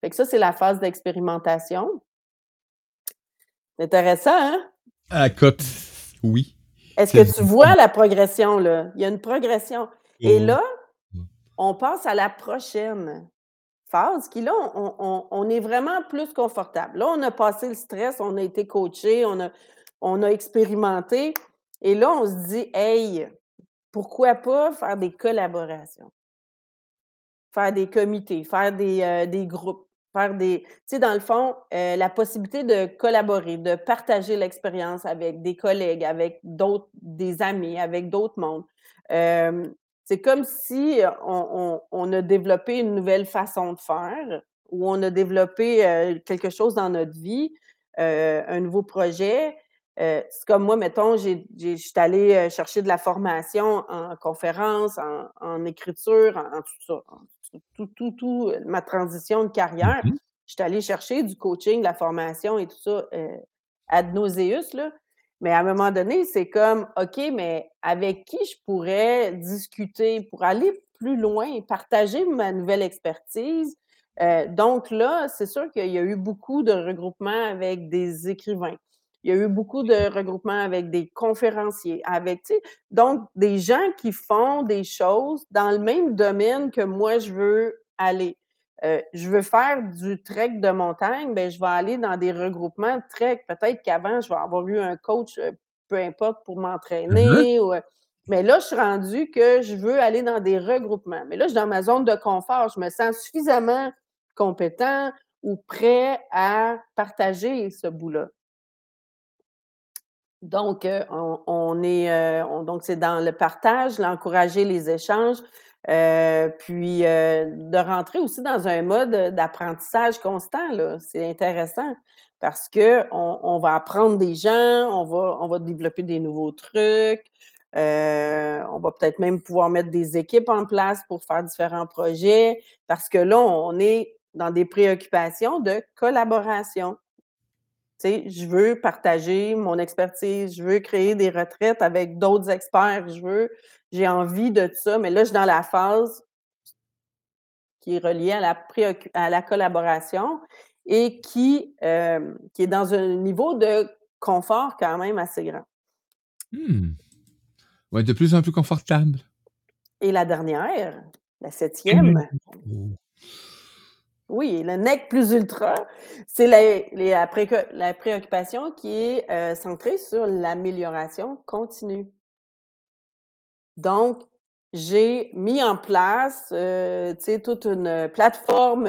fait que ça, c'est la phase d'expérimentation. Intéressant, hein? Ah, écoute, oui. Est-ce C'est que tu vois la progression, là? Il y a une progression et là. On passe à la prochaine phase qui là, on est vraiment plus confortable. Là, on a passé le stress, on a été coachés, on a expérimenté et là, on se dit: «Hey, pourquoi pas faire des collaborations?» Faire des comités, faire des, des groupes, faire des tu sais, dans le fond, heu, la possibilité de collaborer, de partager l'expérience avec des collègues, avec d'autres des amis, avec d'autres mondes. Hem, c'est comme si, on on on a développé une nouvelle façon de faire ou on a développé, quelque chose dans notre vie, un nouveau projet. C'est comme moi, mettons, je suis allée, chercher de la formation en conférence, en en écriture, en en tout ça, en tout tout tout, ma transition de Mmh carrière. mh. Je suis allée chercher du coaching, de la formation et tout ça, ad nauseus, là. Mais à un moment donné, c'est comme: «OK, mais avec qui je pourrais discuter pour aller plus loin, partager ma nouvelle expertise?» Heu, donc là, c'est sûr qu'il y a eu beaucoup de regroupements avec des écrivains. Il y a eu beaucoup de regroupements avec des conférenciers, avec, donc des gens qui font des choses dans le même domaine que moi je veux aller. Heu, je veux faire du trek de montagne, ben, je vais aller dans des regroupements de trek. Peut-être qu'avant, je vais avoir eu un coach, heu, peu importe, pour m'entraîner ou, heu, mais là, je suis rendue que je veux aller dans des regroupements. Mais là, je suis dans ma zone de confort. Je me sens suffisamment compétent ou prêt à partager ce bout-là. Donc, on on est, on donc c'est dans le partage, l'encourager les échanges, heu, puis, heu, de rentrer aussi dans un mode, d'apprentissage constant. C'est intéressant parce qu'on on va apprendre des gens, on va on va développer des nouveaux trucs, heu, on va peut-être même pouvoir mettre des équipes en place pour faire différents projets parce que là, on est dans des préoccupations de collaboration. Tu sais, je veux partager mon expertise, je veux créer des retraites avec d'autres experts, je veux j'ai envie de ça, mais là, je suis dans la phase qui est reliée à la à la collaboration et qui, hem, qui est dans un niveau de confort quand même assez grand. Mmh. Ouais, de plus en plus confortable. Et la dernière, la Mmh. 7e, oui, le nec plus ultra, c'est la la préoccupation qui est, heu, centrée sur l'amélioration continue. Donc, j'ai mis en place, heu, tu sais, toute une plateforme,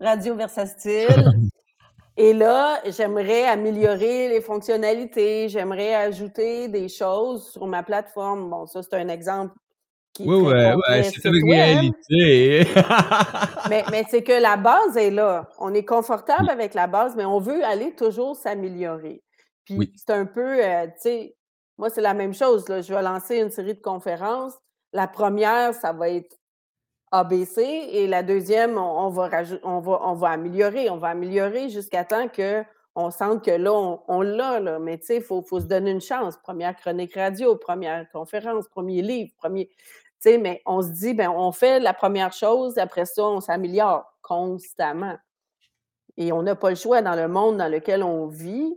Radio Versatile et là, j'aimerais améliorer les fonctionnalités, j'aimerais ajouter des choses sur ma plateforme. Bon, ça, c'est un exemple qui est Ouais, ouais, c'est une réalité. Mais mais c'est que la base est là. On est confortable Oui, avec la base, mais on veut aller toujours s'améliorer. Puis oui, c'est un peu, tu sais, moi, c'est la même chose. Je vais lancer une série de conférences. La première, ça va être ABC et la deuxième, on on va on va on va améliorer, on va améliorer jusqu'à temps qu'on sente que là, on on l'a. Mais tu sais, il faut faut se donner une chance. Première chronique radio, première conférence, premier livre, premier tu sais, mais on se dit: «Ben, on fait la première chose, après ça, on s'améliore constamment» et on n'a pas le choix dans le monde dans lequel on vit,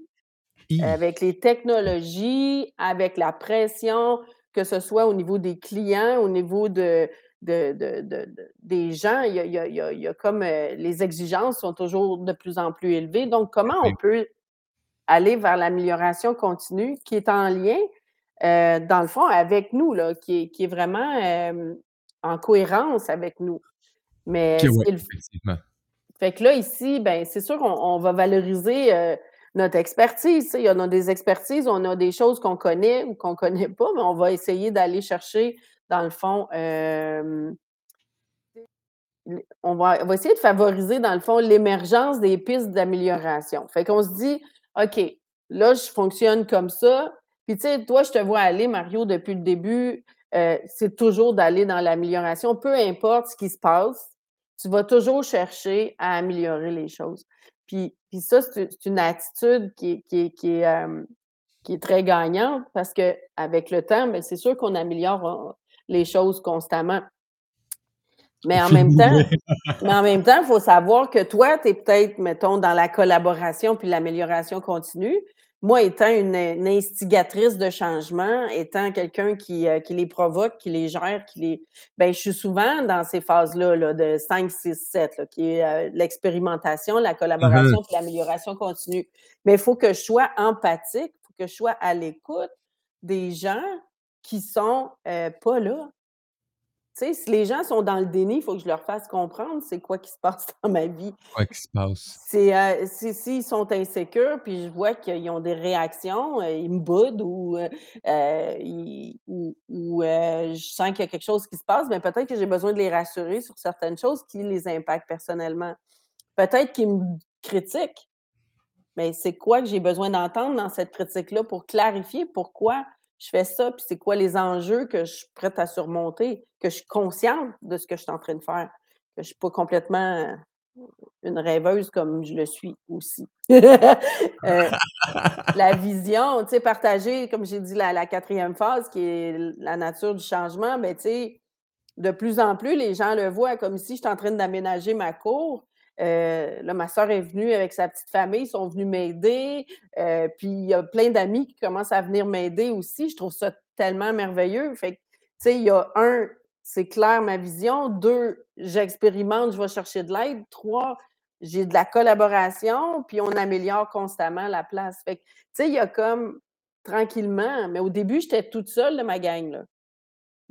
hi. avec les technologies, avec la pression, que ce soit au niveau des clients, au niveau de de de de de des gens, il y a il y a il y a il y a comme, les exigences sont toujours de plus en plus élevées. Donc, comment on peut aller vers l'amélioration continue qui est en lien, heu, dans le fond, avec nous, là, qui est qui est vraiment, hem, en cohérence avec nous? Mais ouais, est le effectivement. fait que là, ici, ben, c'est sûr qu'on on va valoriser, heu, notre expertise. Il y en a des expertises, on a des choses qu'on connaît ou qu'on connaît pas, mais on va essayer d'aller chercher, dans le fond, l on va essayer de favoriser, dans le fond, l'émergence des pistes d'amélioration. Fait qu'on se dit: «OK, là, je fonctionne comme ça». Puis, tu sais, toi, je te vois aller, Mario, depuis le début, heu, c'est toujours d'aller dans l'amélioration. Peu importe ce qui se passe, tu vas toujours chercher à améliorer les choses. Puis puis ça, c'est une attitude qui est qui est qui est, hem, qui est très gagnante parce qu'avec le temps, ben, c'est sûr qu'on améliore, les choses constamment. Mais en même temps mais en même temps, il faut savoir que toi, tu es peut-être, mettons, dans la collaboration puis l'amélioration continue. Moi, étant une une instigatrice de changement, étant quelqu'un qui, heu, qui les provoque, qui les gère, qui les ben, je suis souvent dans ces phases-là, là, de 5-6-7, là, qui est, heu, l'expérimentation, la collaboration puis l'amélioration continue. Mais il faut que je sois empathique, il faut que je sois à l'écoute des gens qui sont, heu, pas là. Sais, si les gens sont dans le déni, il faut que je leur fasse comprendre c'est quoi qui se passe dans ma vie. Quoi qui se passe? C'est, si s'ils sont insécures, puis je vois qu'ils ont des réactions, heu, ils me boudent ou, heu, ils ou je sens qu'il y a quelque chose qui se passe, ben, peut-être que j'ai besoin de les rassurer sur certaines choses qui les impactent personnellement. Peut-être qu'ils me critiquent, mais c'est quoi que j'ai besoin d'entendre dans cette critique-là pour clarifier pourquoi je fais ça, puis c'est quoi les enjeux que je suis prête à surmonter, que je suis consciente de ce que je suis en train de faire, que je suis pas complètement, heu, une rêveuse comme je le suis aussi. Heu, la vision, tu partagée, comme j'ai dit, la la 4e phase qui est la nature du changement, ben, tu sais, de plus en plus, les gens le voient, comme ici, je suis en train d'aménager ma cour, heu, là, ma sœur est venue avec sa petite famille, ils sont venus m'aider, heu, puis il y a plein d'amis qui commencent à venir m'aider aussi. Je trouve ça tellement merveilleux. Fait que, tu sais, il y a 1, c'est clair ma vision, 2, j'expérimente, je vais chercher de l'aide, 3, j'ai de la collaboration, puis on améliore constamment la place. Fait que, tu sais, il y a comme tranquillement mais au début, j'étais toute seule, là, ma gang, là.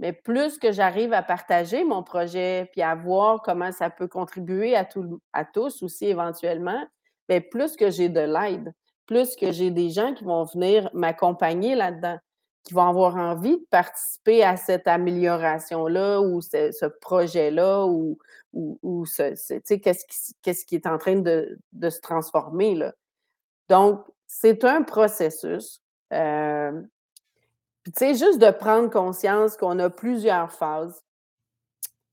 Mais plus que j'arrive à partager mon projet, puis à voir comment ça peut contribuer à tout à tous aussi éventuellement, beh, plus que j'ai de l'aide, plus que j'ai des gens qui vont venir m'accompagner là-dedans, qui vont avoir envie de participer à cette amélioration-là ou ce projet-là ou ou ou ce qu'est-ce qui est en train de se transformer, là. Donc c'est un processus, hem, sais, juste de prendre conscience qu'on a plusieurs phases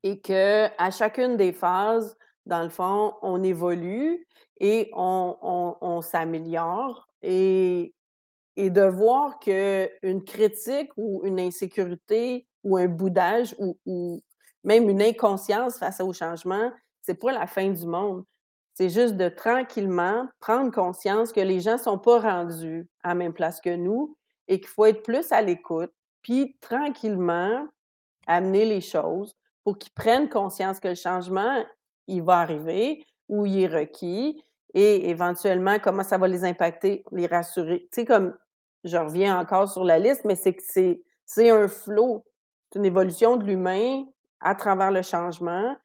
et qu'à chacune des phases, dans le fond, on évolue et on s'améliore et et de voir qu'une critique ou une insécurité ou un boudage ou même une inconscience face au changement, c'est pas la fin du monde. C'est juste de tranquillement prendre conscience que les gens sont pas rendus à la même place que nous et qu'il faut être plus à l'écoute, puis tranquillement amener les choses pour qu'ils prennent conscience que le changement, il va arriver ou il est requis et éventuellement, comment ça va les impacter, les rassurer. Tu sais, comme je reviens encore sur la liste, mais c'est que c'est c'est un flow, c'est une évolution de l'humain à travers le changement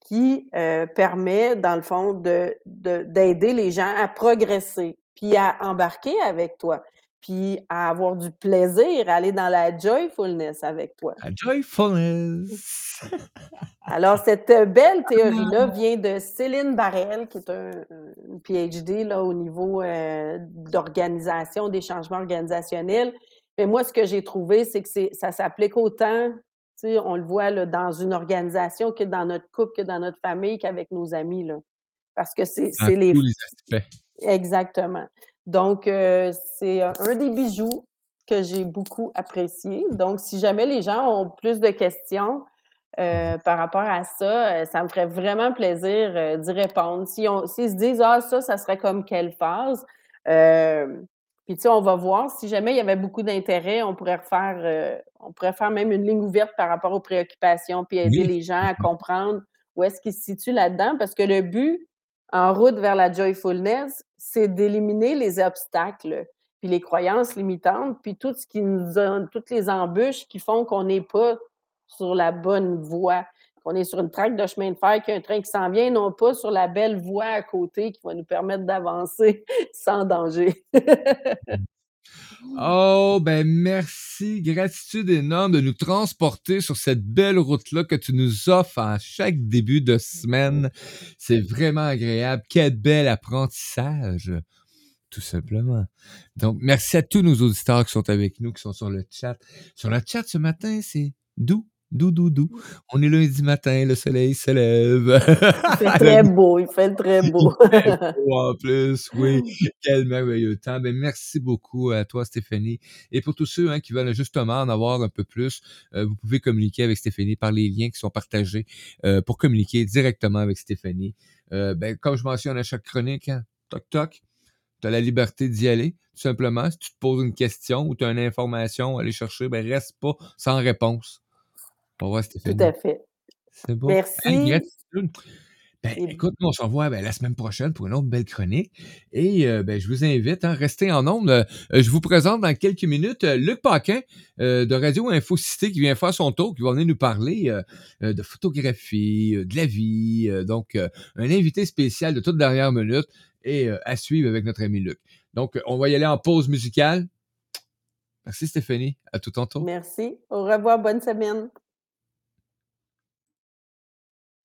qui, heu, permet, dans le fond, de de d'aider les gens à progresser, puis à embarquer avec toi, puis à avoir du plaisir, à aller dans la joyfulness avec toi. La joyfulness. Alors cette belle théorie-là vient de Céline Barel, qui est un un une PhD, là, au niveau, heu, d'organisation, des changements organisationnels. Mais moi, ce que j'ai trouvé, c'est que ça s'applique autant, tu sais, on le voit, là, dans une organisation que dans notre couple, que dans notre famille, qu'avec nos amis, là. Parce que c'est les tous les aspects. exactement. Donc heu, c'est un un des bijoux que j'ai beaucoup apprécié. Donc si jamais les gens ont plus de questions, heu, par rapport à ça, ça me ferait vraiment plaisir, d'y répondre. Si on s'ils se disent: «Ah ça, ça serait comme quelle phase?» puis tu sais, on va voir. Si jamais il y avait beaucoup d'intérêt, on pourrait refaire, on pourrait faire même une ligne ouverte par rapport aux préoccupations, puis aider Oui. les gens à comprendre où est-ce qu'ils se situent là-dedans. Parce que le but, en route vers la joyfulness, c'est d'éliminer les obstacles, puis les croyances limitantes, puis tout ce qui nous a toutes les embûches qui font qu'on n'est pas sur la bonne voie, qu'on est sur une traque de chemin de fer, qu'il y a un train qui s'en vient, non pas sur la belle voie à côté qui va nous permettre d'avancer sans danger. Oh, ben merci, gratitude énorme de nous transporter sur cette belle route-là que tu nous offres à chaque début de semaine. C'est vraiment agréable. Quel bel apprentissage, tout simplement. Donc, merci à tous nos auditeurs qui sont avec nous, qui sont sur le chat. Sur le chat ce matin, c'est doux. Dou, dou, dou. On est lundi matin, le soleil se lève. Il fait très beau, il fait très beau. Il fait beau en plus, oui. Quel merveilleux temps. Ben, merci beaucoup à toi, Stéphanie. Et pour tous ceux hein, qui veulent justement en avoir un peu plus, euh, vous pouvez communiquer avec Stéphanie par les liens qui sont partagés euh, pour communiquer directement avec Stéphanie. Euh, ben, comme je mentionne à chaque chronique, hein, toc toc, tu as la liberté d'y aller. Tout simplement, si tu te poses une question ou tu as une information à aller chercher, ben reste pas sans réponse. Tout à fait. C'est bon. Merci. Ben, écoute, on se revoit ben, la semaine prochaine pour une autre belle chronique. Et euh, ben, je vous invite à hein, rester en ondes. Euh, je vous présente dans quelques minutes euh, Luc Paquin de Radio Info Cité qui vient faire son tour, qui va venir nous parler de photographie, de la vie. donc, un invité spécial de toute dernière minute et à suivre avec notre ami Luc. Donc, on va y aller en pause musicale. Merci Stéphanie. À tout tantôt. Merci. Au revoir. Bonne semaine.